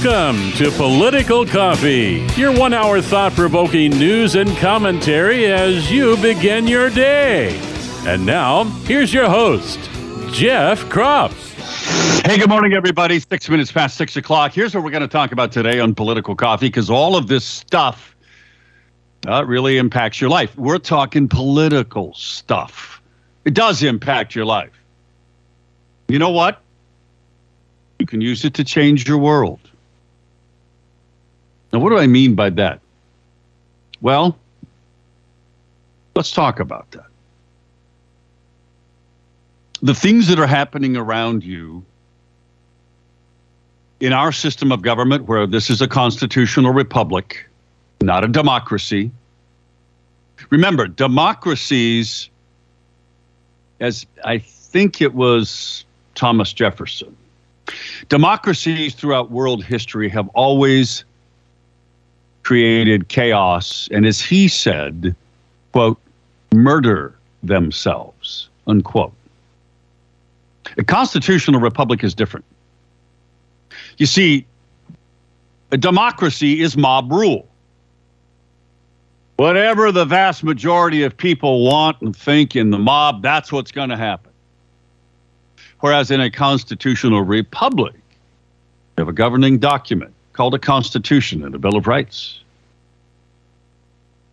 Welcome to Political Coffee, your one hour thought provoking news and commentary as you begin your day. And now, here's your host, Jeff Kropf. Hey, good morning, everybody. Six minutes past six o'clock. Here's what we're going to talk about today on Political Coffee because all of this stuff uh, really impacts your life. We're talking political stuff, it does impact your life. You know what? You can use it to change your world. Now, what do I mean by that? Well, let's talk about that. The things that are happening around you in our system of government, where this is a constitutional republic, not a democracy. Remember, democracies, as I think it was Thomas Jefferson, democracies throughout world history have always created chaos and as he said quote murder themselves unquote. A constitutional republic is different. You see a democracy is mob rule. Whatever the vast majority of people want and think in the mob that's what's going to happen. Whereas in a constitutional republic you have a governing document called a Constitution and a Bill of Rights.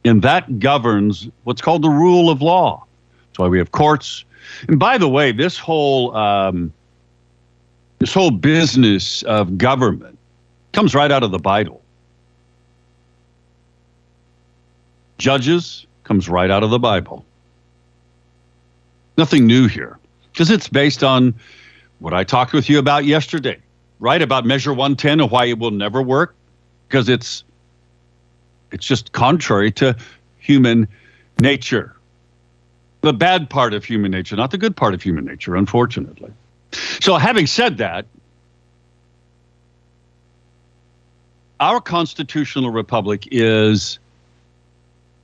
And that governs what's called the rule of law. That's why we have courts. And by the way, this whole um, this whole business of government comes right out of the Bible. Judges comes right out of the Bible. Nothing new here because it's based on what I talked with you about yesterday right about measure 110 and why it will never work? Because it's it's just contrary to human nature. The bad part of human nature not the good part of human nature unfortunately. So having said that our constitutional republic is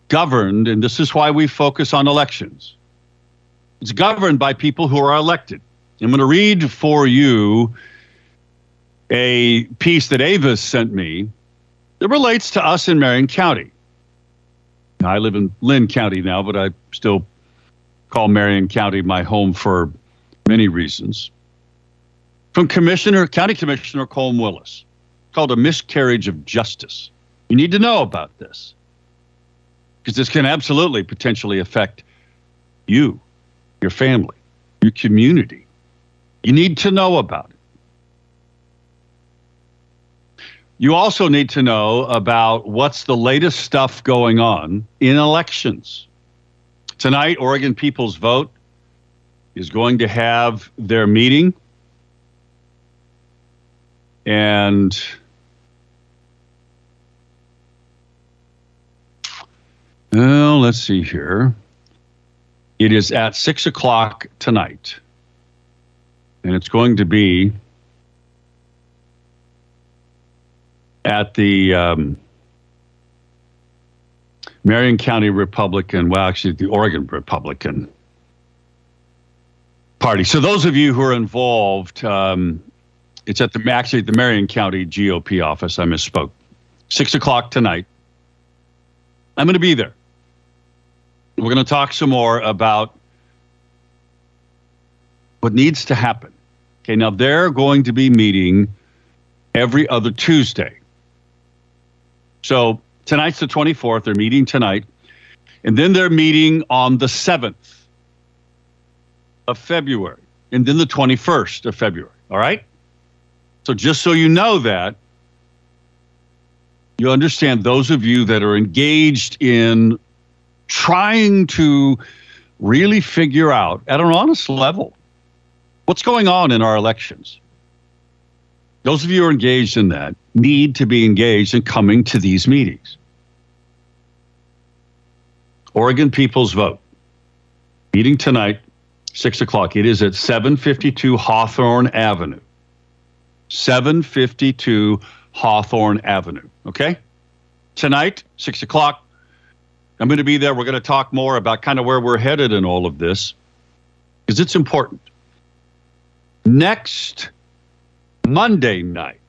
governed and this is why we focus on elections. It's governed by people who are elected. I'm going to read for you a piece that Avis sent me that relates to us in Marion County. I live in Linn County now, but I still call Marion County my home for many reasons. From Commissioner, County Commissioner Colm Willis, called a miscarriage of justice. You need to know about this because this can absolutely potentially affect you, your family, your community. You need to know about it. You also need to know about what's the latest stuff going on in elections. Tonight, Oregon People's Vote is going to have their meeting. And well, let's see here. It is at six o'clock tonight. And it's going to be at the um, Marion County Republican, well, actually, the Oregon Republican Party. So, those of you who are involved, um, it's at the actually at the Marion County GOP office. I misspoke. Six o'clock tonight. I'm going to be there. We're going to talk some more about what needs to happen. Okay, now they're going to be meeting every other Tuesday. So tonight's the 24th. They're meeting tonight. And then they're meeting on the 7th of February. And then the 21st of February. All right? So just so you know that, you understand those of you that are engaged in trying to really figure out at an honest level what's going on in our elections. Those of you who are engaged in that need to be engaged in coming to these meetings. Oregon People's Vote. Meeting tonight, 6 o'clock. It is at 752 Hawthorne Avenue. 752 Hawthorne Avenue. Okay? Tonight, 6 o'clock. I'm going to be there. We're going to talk more about kind of where we're headed in all of this because it's important. Next Monday night,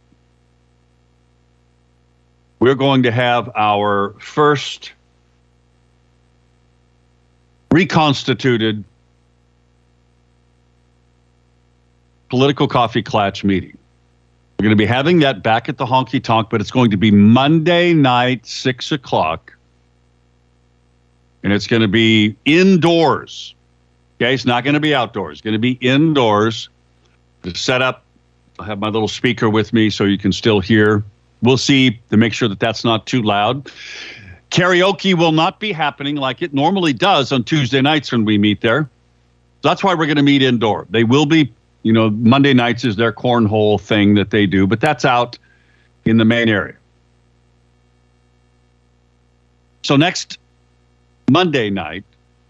we're going to have our first reconstituted political coffee clatch meeting. We're going to be having that back at the honky tonk, but it's going to be Monday night, six o'clock. And it's going to be indoors. Okay, it's not going to be outdoors. It's going to be indoors. The setup, I have my little speaker with me so you can still hear. We'll see to make sure that that's not too loud. Karaoke will not be happening like it normally does on Tuesday nights when we meet there. That's why we're going to meet indoor. They will be, you know, Monday nights is their cornhole thing that they do, but that's out in the main area. So next Monday night,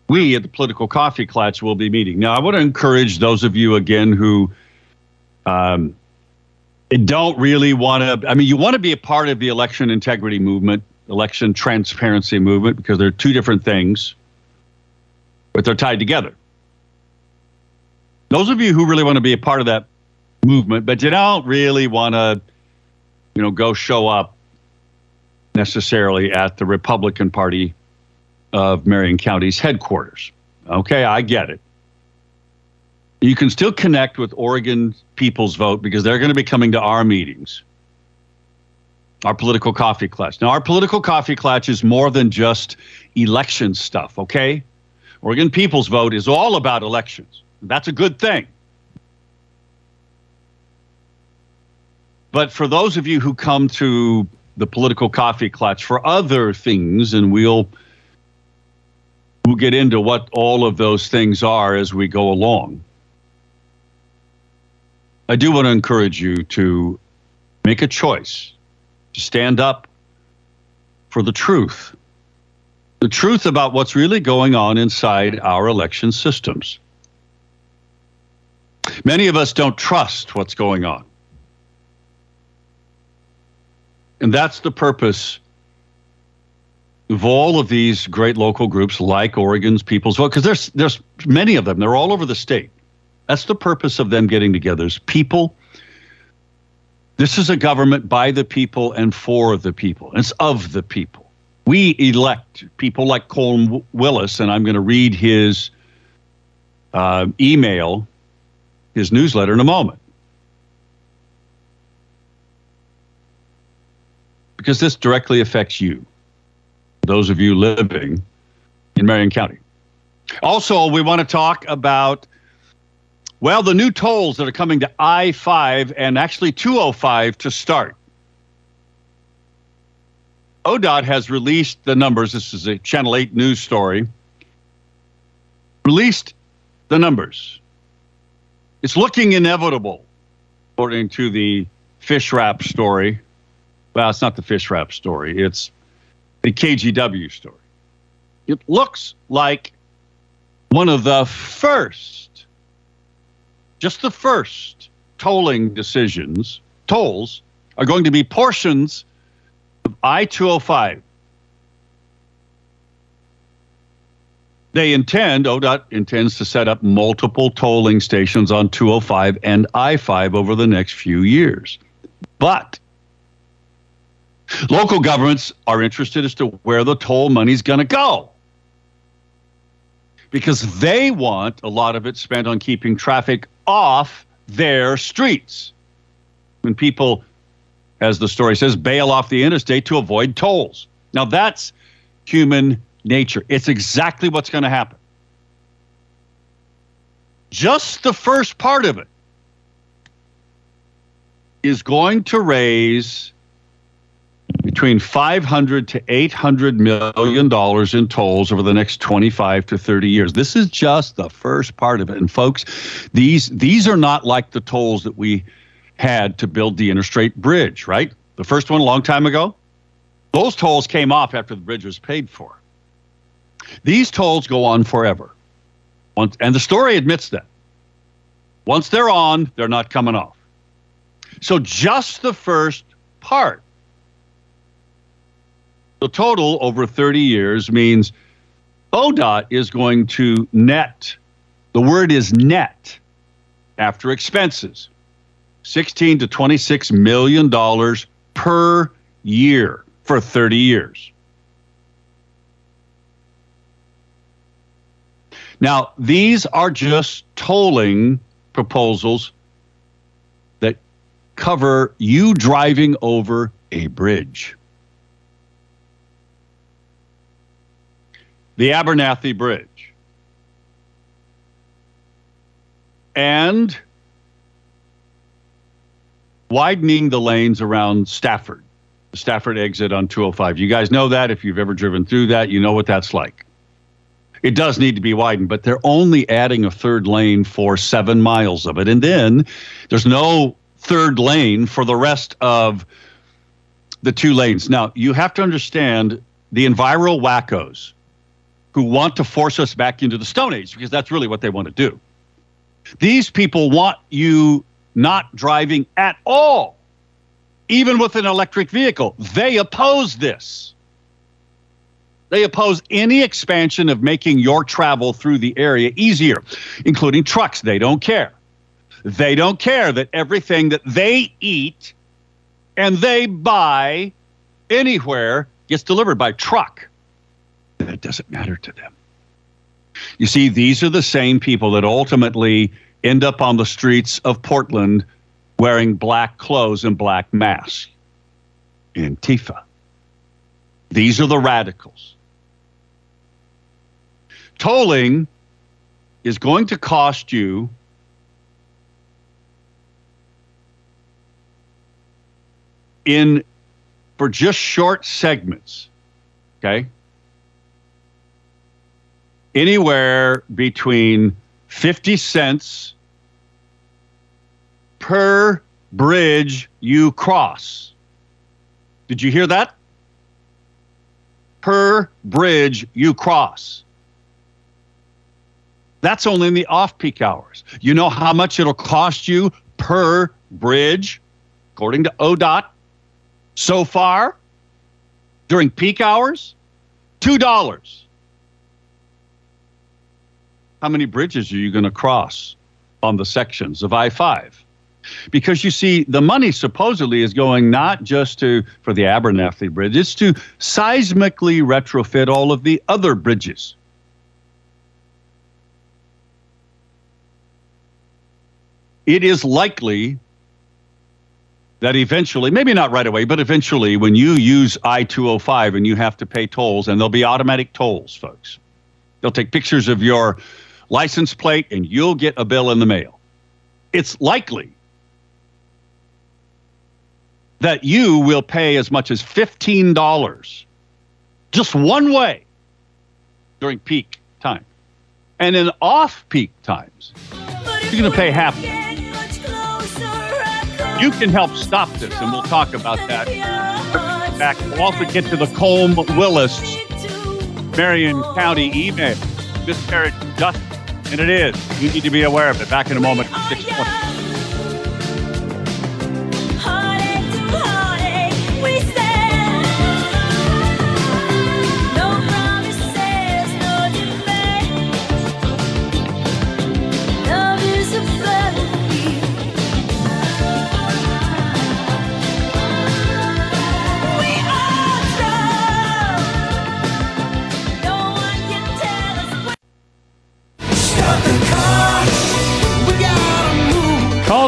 we at the Political Coffee Clatch will be meeting. Now, I want to encourage those of you again who um, don't really want to. I mean, you want to be a part of the election integrity movement, election transparency movement, because they're two different things, but they're tied together. Those of you who really want to be a part of that movement, but you don't really want to, you know, go show up necessarily at the Republican Party of Marion County's headquarters. Okay, I get it. You can still connect with Oregon People's Vote because they're going to be coming to our meetings, our political coffee clutch. Now, our political coffee clutch is more than just election stuff, okay? Oregon People's Vote is all about elections. That's a good thing. But for those of you who come to the political coffee clutch for other things, and we'll We'll get into what all of those things are as we go along. I do want to encourage you to make a choice to stand up for the truth. The truth about what's really going on inside our election systems. Many of us don't trust what's going on. And that's the purpose of all of these great local groups like Oregon's People's Vote, because there's there's many of them. They're all over the state. That's the purpose of them getting together. Is people. This is a government by the people and for the people. It's of the people. We elect people like Colm Willis, and I'm going to read his uh, email, his newsletter in a moment. Because this directly affects you those of you living in Marion County. Also, we want to talk about, well, the new tolls that are coming to I 5 and actually 205 to start. ODOT has released the numbers. This is a Channel 8 news story. Released the numbers. It's looking inevitable, according to the fish wrap story. Well, it's not the fish wrap story. It's the KGW story. It looks like one of the first, just the first tolling decisions, tolls, are going to be portions of I 205. They intend, ODOT intends to set up multiple tolling stations on 205 and I 5 over the next few years. But Local governments are interested as to where the toll money is going to go because they want a lot of it spent on keeping traffic off their streets. When people, as the story says, bail off the interstate to avoid tolls. Now, that's human nature. It's exactly what's going to happen. Just the first part of it is going to raise between 500 to 800 million dollars in tolls over the next 25 to 30 years. This is just the first part of it. And folks, these these are not like the tolls that we had to build the interstate bridge, right? The first one a long time ago. Those tolls came off after the bridge was paid for. These tolls go on forever. Once, And the story admits that. Once they're on, they're not coming off. So just the first part the total over 30 years means ODOT is going to net, the word is net, after expenses, 16 to 26 million dollars per year for 30 years. Now, these are just tolling proposals that cover you driving over a bridge. The Abernathy Bridge. And widening the lanes around Stafford, the Stafford exit on 205. You guys know that. If you've ever driven through that, you know what that's like. It does need to be widened, but they're only adding a third lane for seven miles of it. And then there's no third lane for the rest of the two lanes. Now, you have to understand the enviro wackos who want to force us back into the Stone Age because that's really what they want to do. These people want you not driving at all, even with an electric vehicle. They oppose this. They oppose any expansion of making your travel through the area easier, including trucks. They don't care. They don't care that everything that they eat and they buy anywhere gets delivered by truck. That doesn't matter to them. You see, these are the same people that ultimately end up on the streets of Portland wearing black clothes and black masks. Antifa. These are the radicals. Tolling is going to cost you in for just short segments, okay? Anywhere between 50 cents per bridge you cross. Did you hear that? Per bridge you cross. That's only in the off peak hours. You know how much it'll cost you per bridge, according to ODOT, so far during peak hours? $2. How many bridges are you going to cross on the sections of I 5? Because you see, the money supposedly is going not just to for the Abernathy Bridge, it's to seismically retrofit all of the other bridges. it is likely that eventually, maybe not right away, but eventually, when you use I 205 and you have to pay tolls, and there'll be automatic tolls, folks, they'll take pictures of your license plate and you'll get a bill in the mail. It's likely that you will pay as much as $15 just one way during peak time. And in off peak times, you're going to pay half you can help stop this, and we'll talk about that. Back. We'll also get to the Colm Willis Marion County email. Miscarriage justice, and it is. You need to be aware of it. Back in a moment. 620.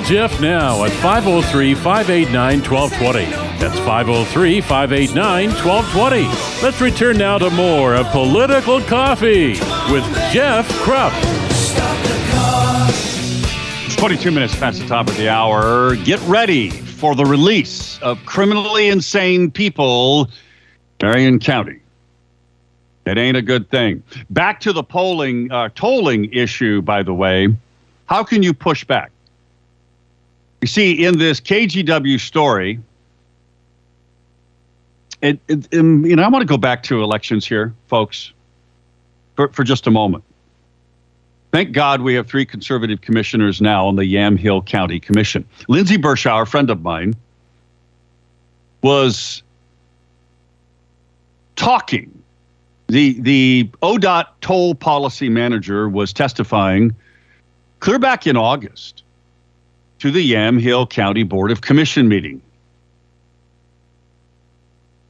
Jeff now at 503 589 1220. That's 503 589 1220. Let's return now to more of Political Coffee with Jeff Kropf. It's 22 minutes past the top of the hour. Get ready for the release of criminally insane people Marion County. It ain't a good thing. Back to the polling, uh, tolling issue, by the way. How can you push back? You see, in this KGW story, it, it, it, you know, I want to go back to elections here, folks, for, for just a moment. Thank God we have three conservative commissioners now on the Yamhill County Commission. Lindsay Berschauer, a friend of mine, was talking. The the ODOT toll policy manager was testifying clear back in August to the Yamhill County Board of Commission meeting.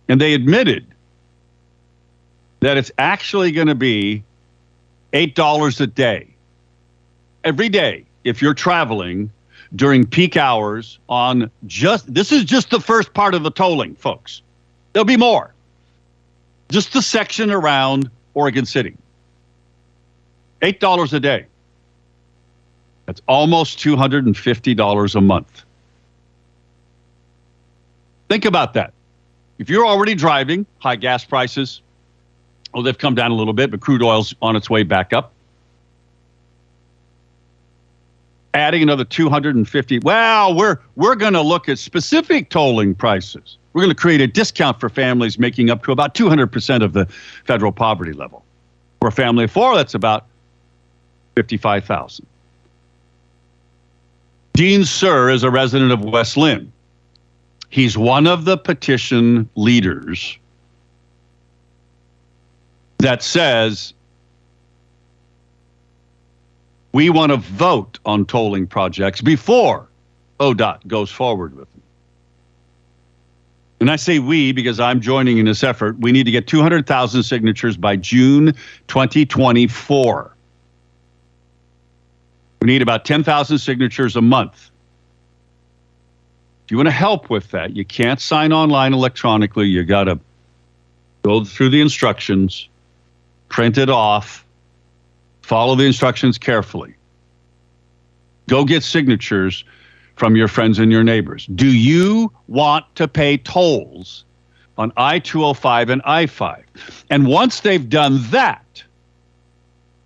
And they admitted that it's actually going to be $8 a day every day if you're traveling during peak hours on just this is just the first part of the tolling, folks. There'll be more. Just the section around Oregon City. $8 a day. That's almost $250 a month. Think about that. If you're already driving, high gas prices, well, they've come down a little bit, but crude oil's on its way back up. Adding another 250. Well, we're we're going to look at specific tolling prices. We're going to create a discount for families making up to about 200% of the federal poverty level. For a family of four, that's about 55,000. Dean Suhr is a resident of West Linn. He's one of the petition leaders that says we want to vote on tolling projects before ODOT goes forward with them. And I say we because I'm joining in this effort. We need to get 200,000 signatures by June 2024. We need about 10,000 signatures a month. If you want to help with that, you can't sign online electronically. You got to go through the instructions, print it off, follow the instructions carefully. Go get signatures from your friends and your neighbors. Do you want to pay tolls on I 205 and I 5? And once they've done that,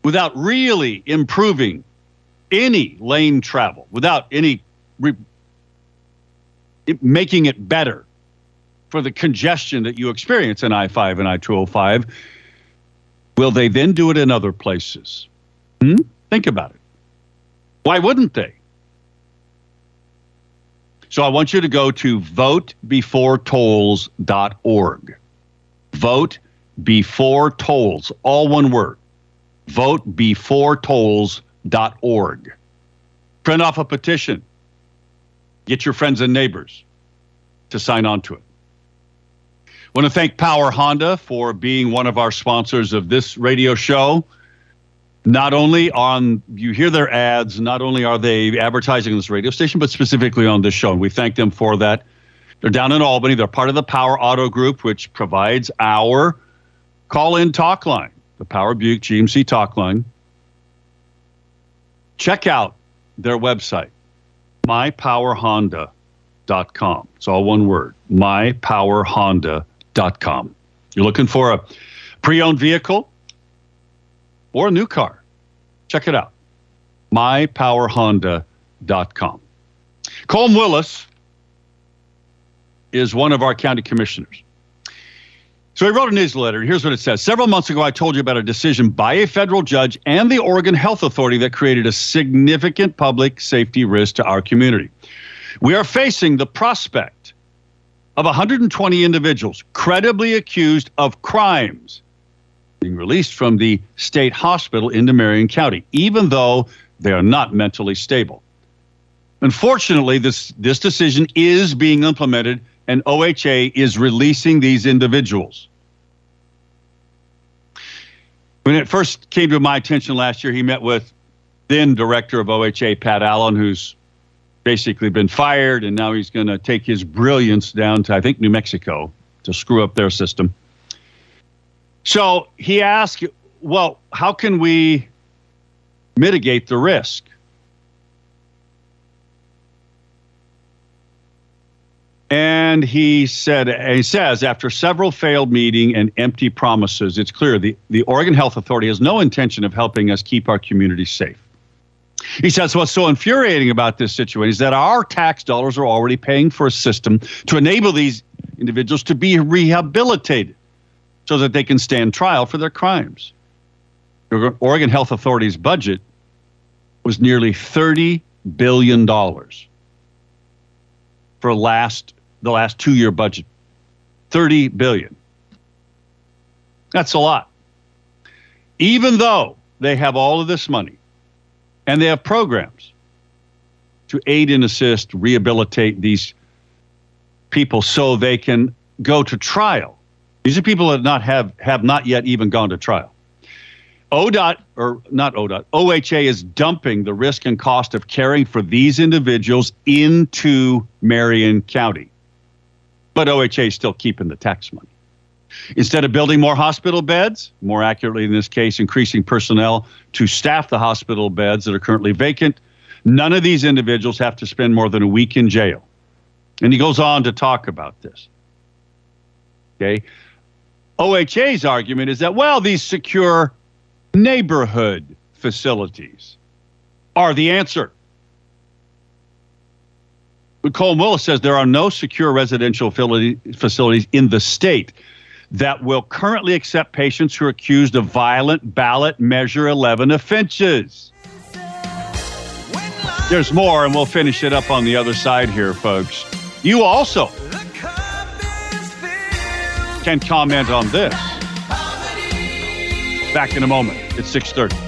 without really improving any lane travel without any re- making it better for the congestion that you experience in I 5 and I 205, will they then do it in other places? Hmm? Think about it. Why wouldn't they? So I want you to go to votebeforetolls.org. Vote before tolls, all one word. Votebeforetolls.org org. Print off a petition. Get your friends and neighbors to sign on to it. I want to thank Power Honda for being one of our sponsors of this radio show. Not only on you hear their ads, not only are they advertising this radio station, but specifically on this show. And we thank them for that. They're down in Albany. They're part of the Power Auto Group, which provides our call in talk line, the Power Buick GMC talk line, check out their website, mypowerhonda.com. It's all one word, mypowerhonda.com. You're looking for a pre owned vehicle or a new car? Check it out, mypowerhonda.com. Colm Willis is one of our county commissioners. So he wrote a newsletter. Here's what it says. Several months ago, I told you about a decision by a federal judge and the Oregon Health Authority that created a significant public safety risk to our community. We are facing the prospect of 120 individuals credibly accused of crimes being released from the state hospital into Marion County, even though they are not mentally stable. Unfortunately, this, this decision is being implemented and OHA is releasing these individuals. When it first came to my attention last year, he met with then director of OHA, Pat Allen, who's basically been fired, and now he's going to take his brilliance down to, I think, New Mexico to screw up their system. So he asked, well, how can we mitigate the risk? And he said, he says, after several failed meeting and empty promises, it's clear the, the Oregon Health Authority has no intention of helping us keep our community safe. He says, what's so infuriating about this situation is that our tax dollars are already paying for a system to enable these individuals to be rehabilitated so that they can stand trial for their crimes. The Oregon Health Authority's budget was nearly $30 billion for last the last two year budget 30 billion. That's a lot. Even though they have all of this money and they have programs to aid and assist, rehabilitate these people so they can go to trial. These are people that not have, have not yet even gone to trial. ODOT, or not ODOT, OHA is dumping the risk and cost of caring for these individuals into Marion County. But OHA is still keeping the tax money. Instead of building more hospital beds, more accurately in this case, increasing personnel to staff the hospital beds that are currently vacant, none of these individuals have to spend more than a week in jail. And he goes on to talk about this. Okay. OHA's argument is that, well, these secure neighborhood facilities are the answer. Colm Willis says there are no secure residential facilities in the state that will currently accept patients who are accused of violent ballot measure 11 offenses. There's more, and we'll finish it up on the other side here, folks. You also can comment on this. Back in a moment. It's 630.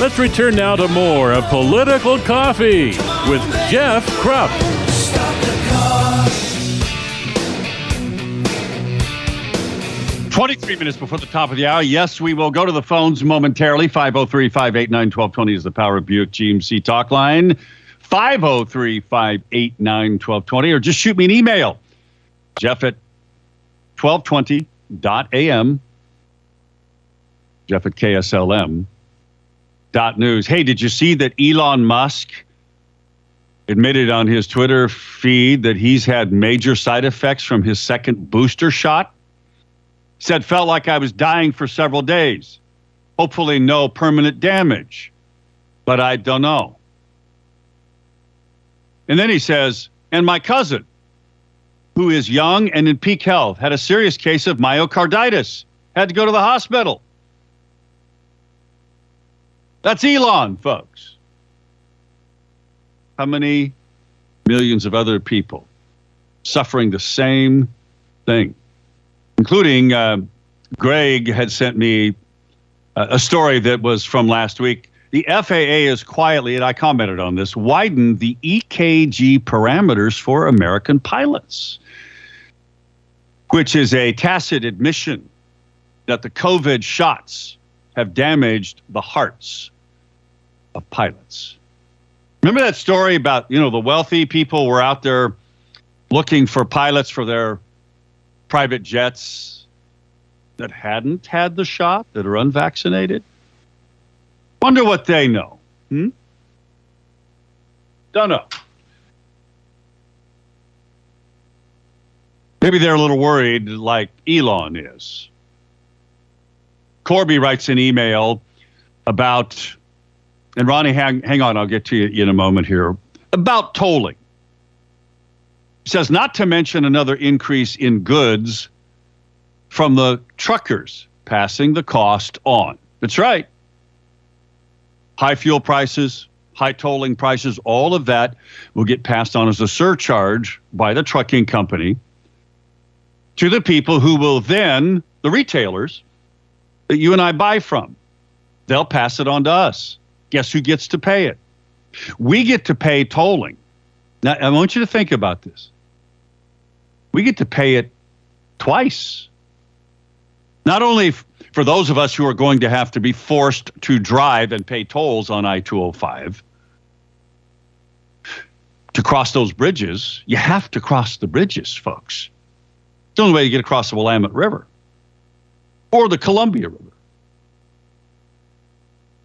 Let's return now to more of Political Coffee with Jeff Kropf. 23 minutes before the top of the hour. Yes, we will go to the phones momentarily. 503 589 1220 is the Power Buick GMC talk line. 503 589 1220, or just shoot me an email. Jeff at 1220.am. Jeff at KSLM. Dot news. Hey, did you see that Elon Musk admitted on his Twitter feed that he's had major side effects from his second booster shot? Said, felt like I was dying for several days. Hopefully, no permanent damage, but I don't know. And then he says, and my cousin, who is young and in peak health, had a serious case of myocarditis, had to go to the hospital. That's Elon, folks. How many millions of other people suffering the same thing? including uh, Greg had sent me a, a story that was from last week. The FAA is quietly, and I commented on this, widened the EKG parameters for American pilots, which is a tacit admission that the COVID shots have damaged the hearts of pilots. Remember that story about, you know, the wealthy people were out there looking for pilots for their private jets that hadn't had the shot, that are unvaccinated? Wonder what they know. Hmm? Don't know. Maybe they're a little worried, like Elon is. Corby writes an email about, and Ronnie, hang, hang on, I'll get to you in a moment here, about tolling says not to mention another increase in goods from the truckers passing the cost on. That's right. High fuel prices, high tolling prices, all of that will get passed on as a surcharge by the trucking company to the people who will then, the retailers that you and I buy from, they'll pass it on to us. Guess who gets to pay it? We get to pay tolling. Now, I want you to think about this we get to pay it twice. Not only f- for those of us who are going to have to be forced to drive and pay tolls on I 205 to cross those bridges, you have to cross the bridges, folks. It's the only way to get across the Willamette River or the Columbia River.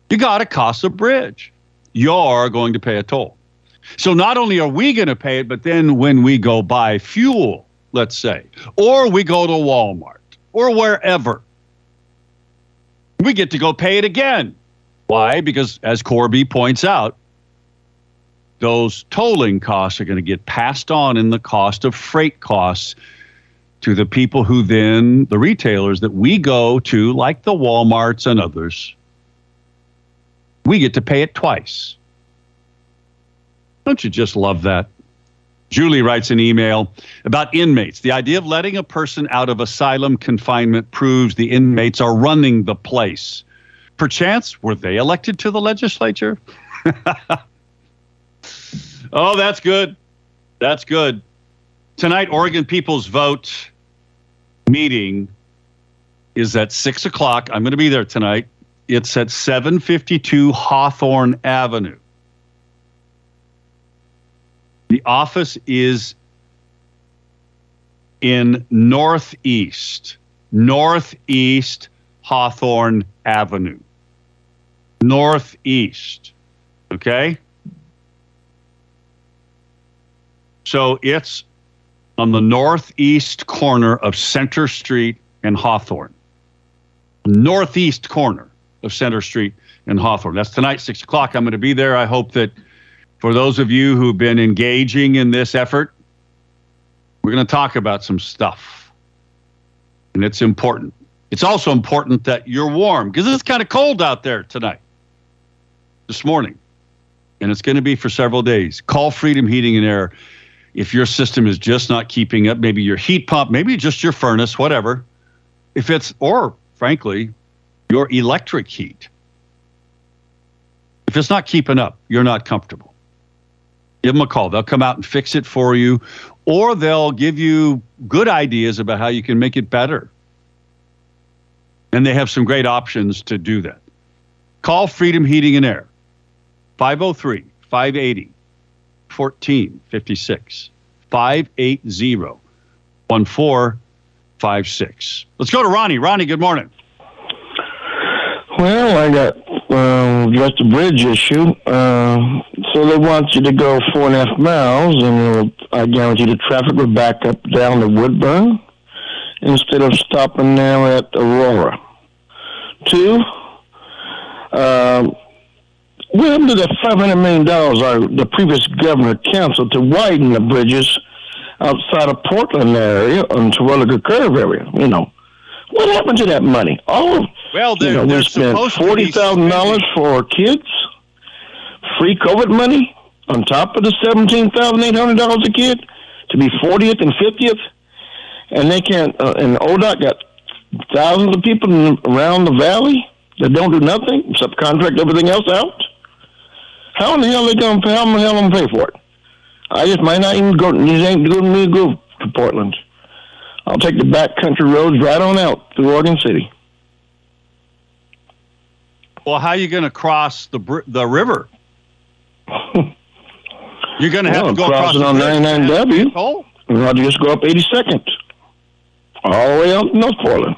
You got to cross a bridge. You're going to pay a toll. So not only are we going to pay it, but then when we go buy fuel, let's say, or we go to Walmart or wherever. we get to go pay it again. Why? Because as Corby points out, those tolling costs are going to get passed on in the cost of freight costs to the people who then, the retailers that we go to, like the Walmarts and others, we get to pay it twice. Don't you just love that? Julie writes an email about inmates. The idea of letting a person out of asylum confinement proves the inmates are running the place. Perchance, were they elected to the legislature? oh, that's good. That's good. Tonight, Oregon People's Vote meeting is at six o'clock. I'm going to be there tonight. It's at 752 Hawthorne Avenue. The office is in Northeast, Northeast Hawthorne Avenue. Northeast. Okay? So it's on the northeast corner of Center Street and Hawthorne. Northeast corner of Center Street in Hawthorne. That's tonight, 6 o'clock. I'm going to be there. I hope that for those of you who've been engaging in this effort, we're going to talk about some stuff. And it's important. It's also important that you're warm because it's kind of cold out there tonight, this morning. And it's going to be for several days. Call Freedom Heating and Air if your system is just not keeping up, maybe your heat pump, maybe just your furnace, whatever. If it's, or frankly, your electric heat. If it's not keeping up, you're not comfortable. Give them a call. They'll come out and fix it for you, or they'll give you good ideas about how you can make it better. And they have some great options to do that. Call Freedom Heating and Air, 503 580 1456. 580 1456. Let's go to Ronnie. Ronnie, good morning. Well, I got um, just a bridge issue. Uh, so they want you to go four and a half miles, and I guarantee the traffic will back up down to Woodburn instead of stopping now at Aurora. Two, um, what happened to the $500 million our, the previous governor canceled to widen the bridges outside of Portland area and Terwilliger Curve area? You know, what happened to that money? All well, you know, we spent forty thousand dollars for kids, free COVID money on top of the seventeen thousand eight hundred dollars a kid to be fortieth and fiftieth, and they can't. Uh, and ODOT got thousands of people around the valley that don't do nothing except contract everything else out. How in the hell are they going to pay? How in the hell am going to pay for it? I just might not even go. These ain't good me to go to Portland. I'll take the back country roads right on out through Oregon City. Well, how are you going to cross the the river? You're going to have well, to go across it on 99W. And I'll just go up 82nd, all the way up North Portland.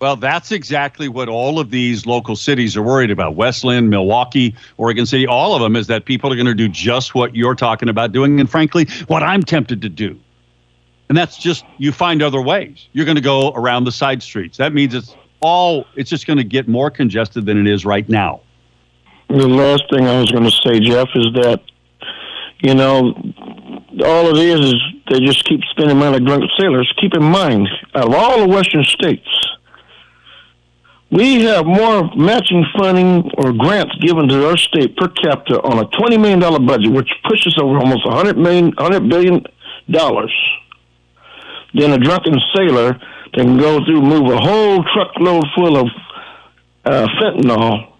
Well, that's exactly what all of these local cities are worried about. Westland, Milwaukie, Oregon City, all of them is that people are going to do just what you're talking about doing. And frankly, what I'm tempted to do. And that's just you find other ways. You're going to go around the side streets. That means it's all, it's just going to get more congested than it is right now. The last thing I was going to say, Jeff, is that, you know, all it is is they just keep spending money like drunk sailors. Keep in mind, out of all the western states, we have more matching funding or grants given to our state per capita on a $20 million budget, which pushes over almost $100 million, $100 billion than a drunken sailor that can go through, move a whole truckload full of uh, fentanyl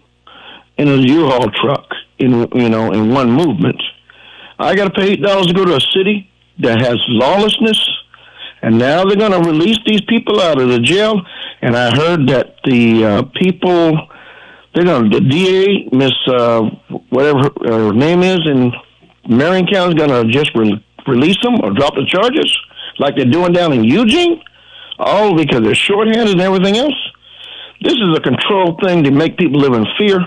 in a U-Haul truck in, you know, in one movement. I got to pay $8 to go to a city that has lawlessness, and now they're going to release these people out of the jail and I heard that the uh, people, they're going to, the DA, Miss, uh, whatever her name is in Marion County, is going to just re- release them or drop the charges like they're doing down in Eugene, all because they're shorthanded and everything else. This is a controlled thing to make people live in fear.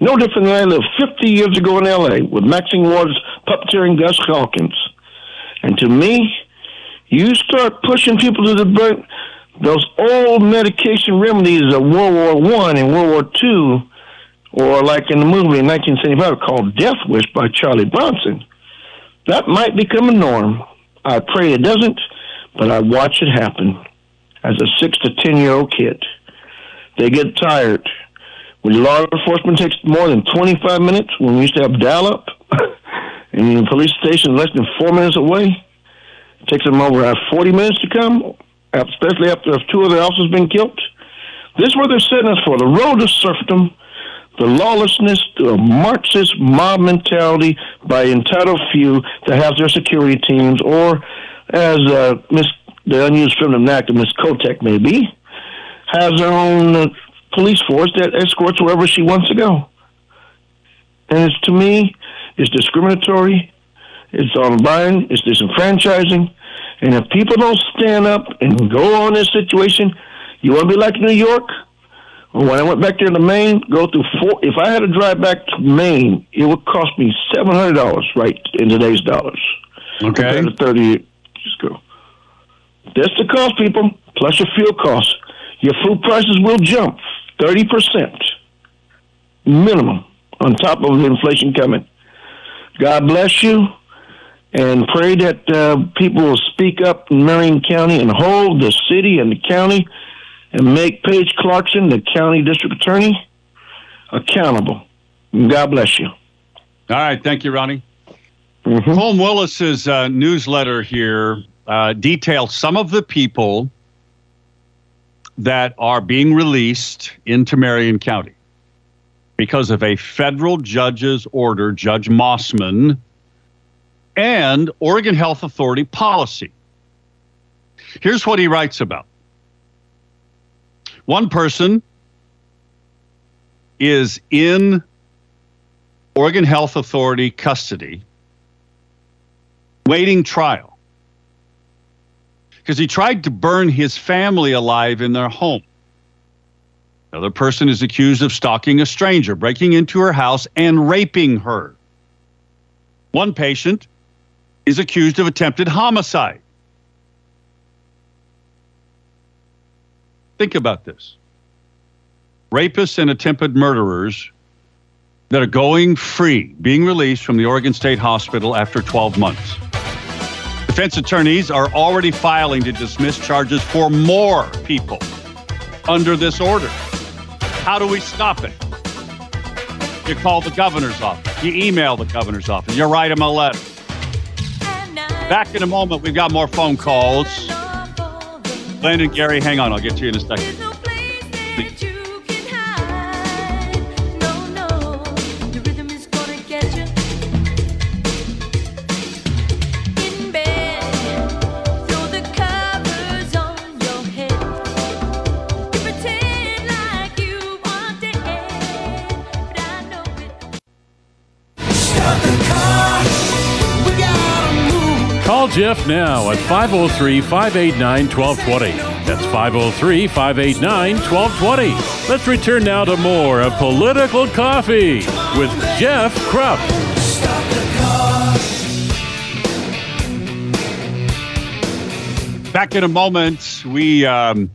No different than I lived 50 years ago in L.A. with Maxine Waters puppeteering Gus Hawkins. And to me, you start pushing people to the brink, those old medication remedies of World War One and World War Two, or like in the movie in 1975 called Death Wish by Charlie Bronson, that might become a norm. I pray it doesn't, but I watch it happen as a six to ten year old kid. They get tired. When law enforcement takes more than 25 minutes, when we used to have dial up, and the police station less than four minutes away, it takes them over uh, 40 minutes to come, especially after two of other officers been killed. This is what they're setting us for the road to serfdom, the lawlessness, the Marxist mob mentality by entitled few that have their security teams, or as uh, Miss the unused feminine Miss Kotek may be, has her own uh, police force that escorts wherever she wants to go. And it's to me, it's discriminatory. It's online. It's disenfranchising. And if people don't stand up and go on this situation, you want to be like New York? When I went back there to Maine, go through four. If I had to drive back to Maine, it would cost me seven hundred dollars, right in today's dollars. Okay. To thirty. Just go. That's the cost, people. Plus your fuel costs. Your food prices will jump thirty percent minimum on top of the inflation coming. God bless you, and pray that uh, people will speak up in Marion County and hold the city and the county and make Paige Clarkson, the county district attorney, accountable. God bless you. All right. Thank you, Ronnie. Mm-hmm. Colm Willis's uh, newsletter here uh, details some of the people that are being released into Marion County because of a federal judge's order, Judge Mosman, and Oregon Health Authority policy. Here's what he writes about one person is in Oregon Health Authority custody waiting trial because he tried to burn his family alive in their home. Another person is accused of stalking a stranger, breaking into her house, and raping her. One patient is accused of attempted homicide. Think about this rapists and attempted murderers that are going free, being released from the Oregon State Hospital after 12 months. Defense attorneys are already filing to dismiss charges for more people under this order. How do we stop it? You call the governor's office, you email the governor's office, you write him a letter. Back in a moment, we've got more phone calls. And Gary, hang on, I'll get to you in a second. Jeff now at 503 589 1220. That's 503 589 1220. Let's return now to more of Political Coffee with Jeff Kropf. Back in a moment, we um,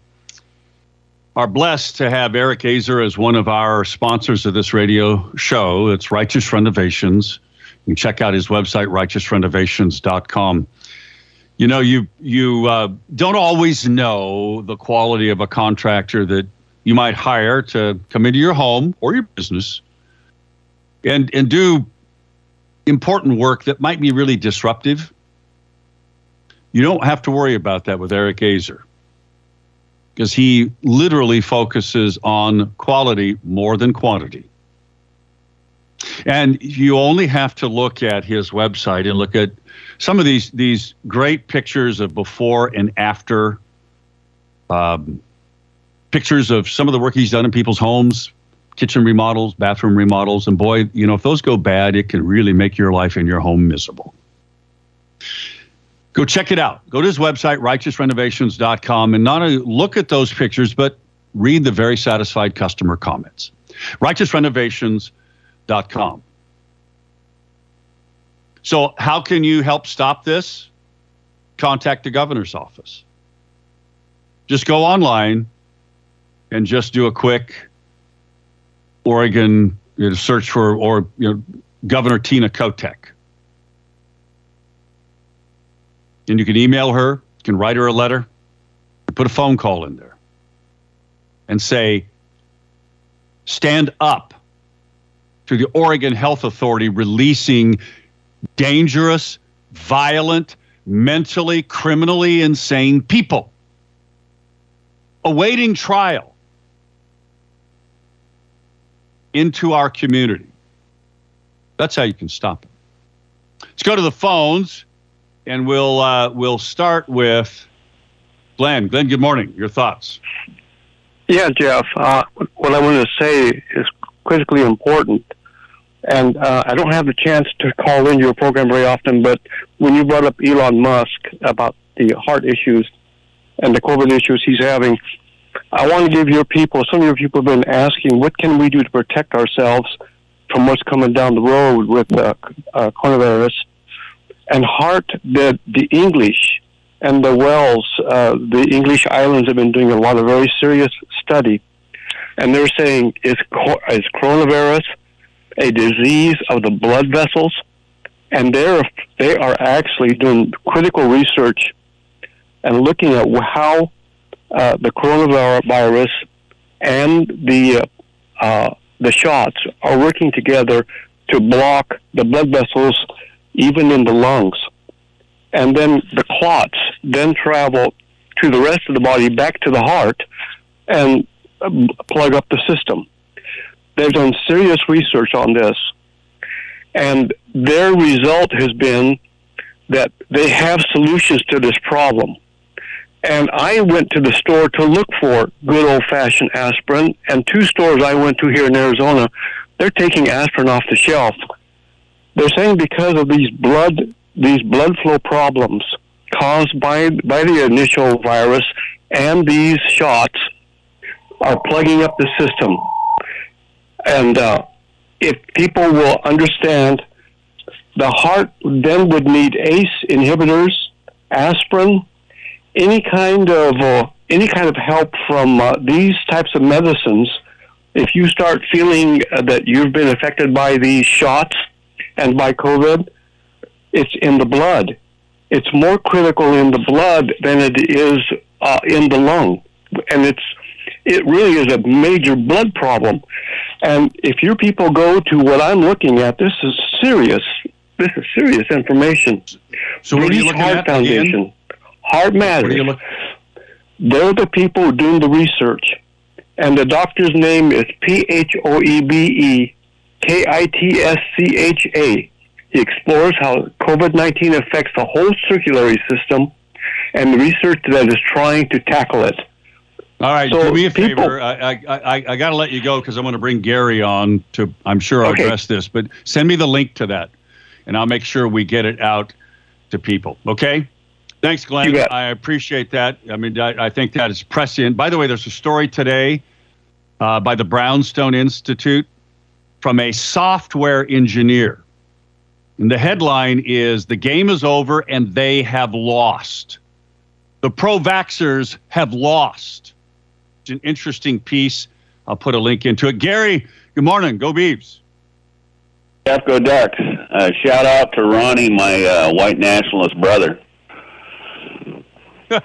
are blessed to have Eric Azer as one of our sponsors of this radio show. It's Righteous Renovations. Can check out his website, righteousrenovations.com. You know, you you uh, don't always know the quality of a contractor that you might hire to come into your home or your business and and do important work that might be really disruptive. You don't have to worry about that with Eric Azer because he literally focuses on quality more than quantity. And you only have to look at his website and look at some of these these great pictures of before and after um, pictures of some of the work he's done in people's homes, kitchen remodels, bathroom remodels, and boy, you know if those go bad, it can really make your life in your home miserable. Go check it out. Go to his website, righteousrenovations.com, and not only look at those pictures, but read the very satisfied customer comments. Righteousrenovations.com. So, how can you help stop this? Contact the governor's office. just go online and just do a quick Oregon you know, search for or you know, Governor Tina Kotek. And you can email her, you can write her a letter, put a phone call in there, and say, stand up to the Oregon Health Authority releasing dangerous, violent, mentally, criminally insane people awaiting trial into our community. That's how you can stop it. Let's go to the phones, and we'll uh, we'll start with Glenn. Glenn, good morning. Your thoughts? Yeah, Jeff. Uh, what I want to say is critically important, and uh, I don't have the chance to call in your program very often. But when you brought up Elon Musk about the heart issues and the COVID issues he's having, I want to give your people, some of your people have been asking, what can we do to protect ourselves from what's coming down the road with uh, uh, coronavirus? And heart, the, the English and the Wells, uh, the English islands have been doing a lot of very serious study. And they're saying, is, is coronavirus a disease of the blood vessels? And they're, they are actually doing critical research and looking at how uh, the coronavirus and the uh, uh, the shots are working together to block the blood vessels, even in the lungs, and then the clots then travel to the rest of the body, back to the heart, and plug up the system. They've done serious research on this, and their result has been that they have solutions to this problem. And I went to the store to look for good old fashioned aspirin. And two stores I went to here in Arizona, they're taking aspirin off the shelf. They're saying because of these blood these blood flow problems caused by by the initial virus and these shots are plugging up the system. And uh, if people will understand, the heart then would need ACE inhibitors, aspirin, any kind of uh, any kind of help from uh, these types of medicines, if you start feeling uh, that you've been affected by these shots and by COVID, it's in the blood. It's more critical in the blood than it is uh, in the lung, and it's it really is a major blood problem. And if your people go to what I'm looking at, this is serious. This is serious information. So, what are you looking Heart at Foundation. again? Heart What are you Matters. look- They're the people doing the research. And the doctor's name is P H O E B E K I T S C H A. He explores how COVID 19 affects the whole circulatory system and the research that is trying to tackle it. All right, So do me a people- favor. I I, I, I got to let you go because I'm going to bring Gary on to. I'm sure I'll Okay. address this, but send me the link to that, and I'll make sure we get it out to people. Okay. Thanks, Glenn. I appreciate that. I mean, I, I think that is prescient. By the way, there's a story today uh, by the Brownstone Institute from a software engineer. And the headline is The game is over and they have lost. The pro vaxxers have lost. An interesting piece. I'll put a link into it. Gary, good morning. Go Beavs. Jeff Go Ducks. Uh, shout out to Ronnie, my uh, white nationalist brother. so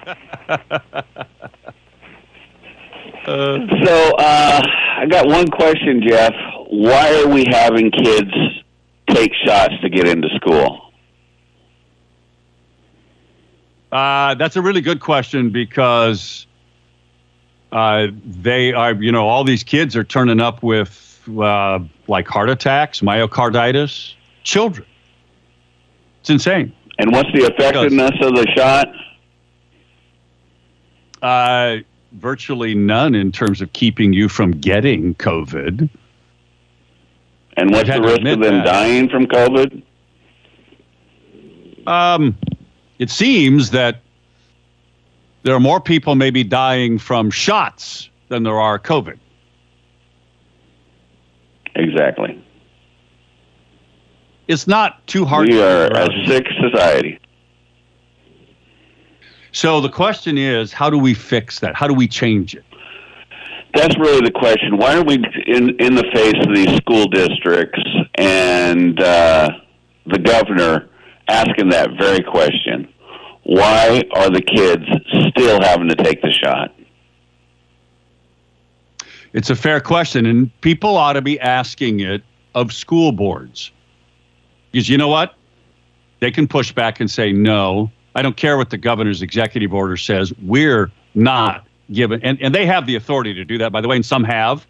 uh, I got one question, Jeff. Why are we having kids take shots to get into school? Uh, that's a really good question because uh, they are, you know, all these kids are turning up with uh, like heart attacks, myocarditis, children. It's insane. And what's the effectiveness of the shot? Uh, virtually none in terms of keeping you from getting COVID. And what's the risk of them that. dying from COVID? Um, it seems that there are more people maybe dying from shots than there are COVID. Exactly. It's not too hard we are a sick society. So the question is, how do we fix that? How do we change it? That's really the question. Why are we in in the face of these school districts and uh, the governor asking that very question? Why are the kids still having to take the shot? It's a fair question, and people ought to be asking it of school boards. Because you know what? They can push back and say, no, I don't care what the governor's executive order says. We're not given, and, and they have the authority to do that, by the way, and some have,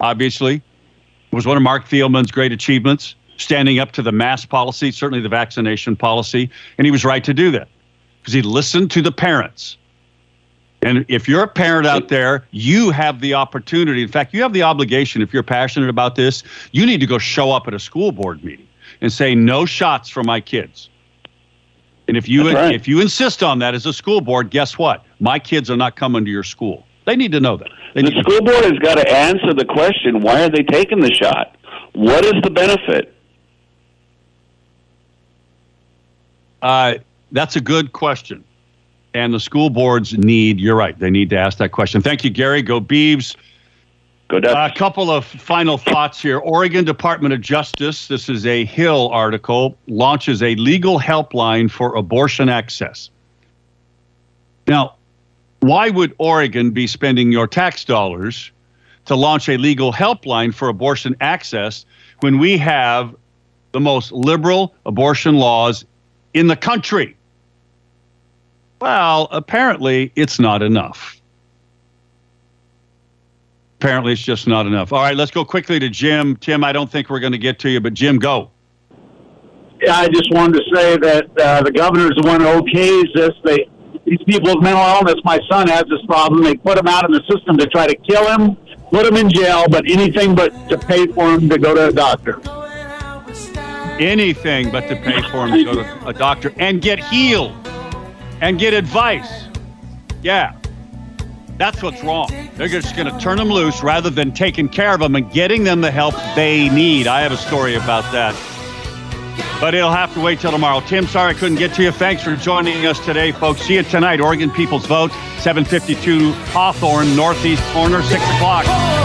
obviously. It was one of Marc Thielman's great achievements, standing up to the mask policy, certainly the vaccination policy, and he was right to do that because he listened to the parents. And if you're a parent out there, you have the opportunity. In fact, you have the obligation, if you're passionate about this, you need to go show up at a school board meeting and say, no shots for my kids. And if you right. if you insist on that as a school board, guess what? My kids are not coming to your school. They need to know that. They the school board has got to answer the question: Why are they taking the shot? What is the benefit? Uh, that's a good question. And the school boards need, you're right, they need to ask that question. Thank you, Gary. Go Beavs. Go Ducks. A couple of final thoughts here. Oregon Department of Justice, this is a Hill article, launches a legal helpline for abortion access. Now, why would Oregon be spending your tax dollars to launch a legal helpline for abortion access when we have the most liberal abortion laws in the country? Well, apparently it's not enough. Apparently, it's just not enough. All right, let's go quickly to Jim. Tim, I don't think we're going to get to you, but Jim, go. Yeah, I just wanted to say that uh, the governor's the one who okays this. They, these people with mental illness, my son has this problem. They put him out in the system to try to kill him, put him in jail, but anything but to pay for him to go to a doctor. Anything but to pay for him to go to a doctor and get healed and get advice. Yeah. That's what's wrong. They're just going to turn them loose rather than taking care of them and getting them the help they need. I have a story about that. But it'll have to wait till tomorrow. Tim, sorry I couldn't get to you. Thanks for joining us today, folks. See you tonight. Oregon People's Vote, 752 Hawthorne, Northeast Corner, 6 o'clock.